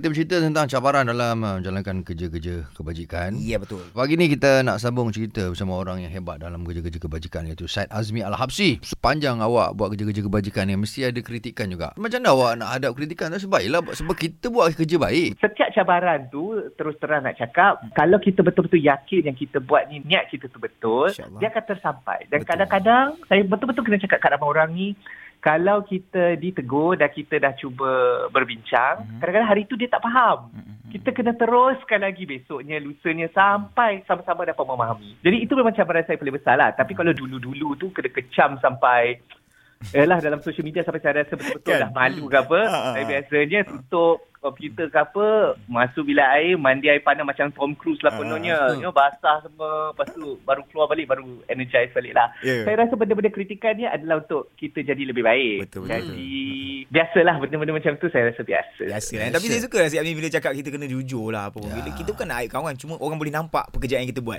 Kita bercerita tentang cabaran dalam uh, menjalankan kerja-kerja kebajikan. Ya betul. Pagi ni kita nak sambung cerita bersama orang yang hebat dalam kerja-kerja kebajikan iaitu Said Azmi Al-Habsi. Sepanjang awak buat kerja-kerja kebajikan ni mesti ada kritikan juga. Macam mana awak nak hadap kritikan tu sebaiklah sebab kita buat kerja baik. Setiap cabaran tu terus terang nak cakap kalau kita betul-betul yakin yang kita buat ni niat kita tu betul dia akan tersampai dan Betul. kadang-kadang saya betul-betul kena cakap kat ramai orang ni kalau kita ditegur dan kita dah cuba berbincang Mhm. kadang-kadang hari tu dia tak faham Mm-mm. kita kena teruskan lagi besoknya, lusanya sampai sama-sama dapat memahami. Jadi itu memang cabaran saya paling besar lah. Tapi kalau dulu-dulu tu kena kecam sampai Yalah dalam social media sampai saya rasa betul-betul Kan? dah malu ke apa. Saya biasanya tutup komputer ke apa, masuk bilik air, mandi air panas macam Tom Cruise lah Ha, kononnya. ha. You know, basah semua. Lepas tu baru keluar balik, baru energize balik lah. Ya. Saya rasa benda-benda kritikan ni adalah untuk kita jadi lebih baik. Betul, betul, Jadi biasalah benda-benda macam tu saya rasa biasa. Biasa kan. Biasa. Tapi saya suka lah Amin bila cakap kita kena jujur lah apa. Ya. Bila kita bukan nak aib kawan. Cuma orang boleh nampak pekerjaan yang kita buat.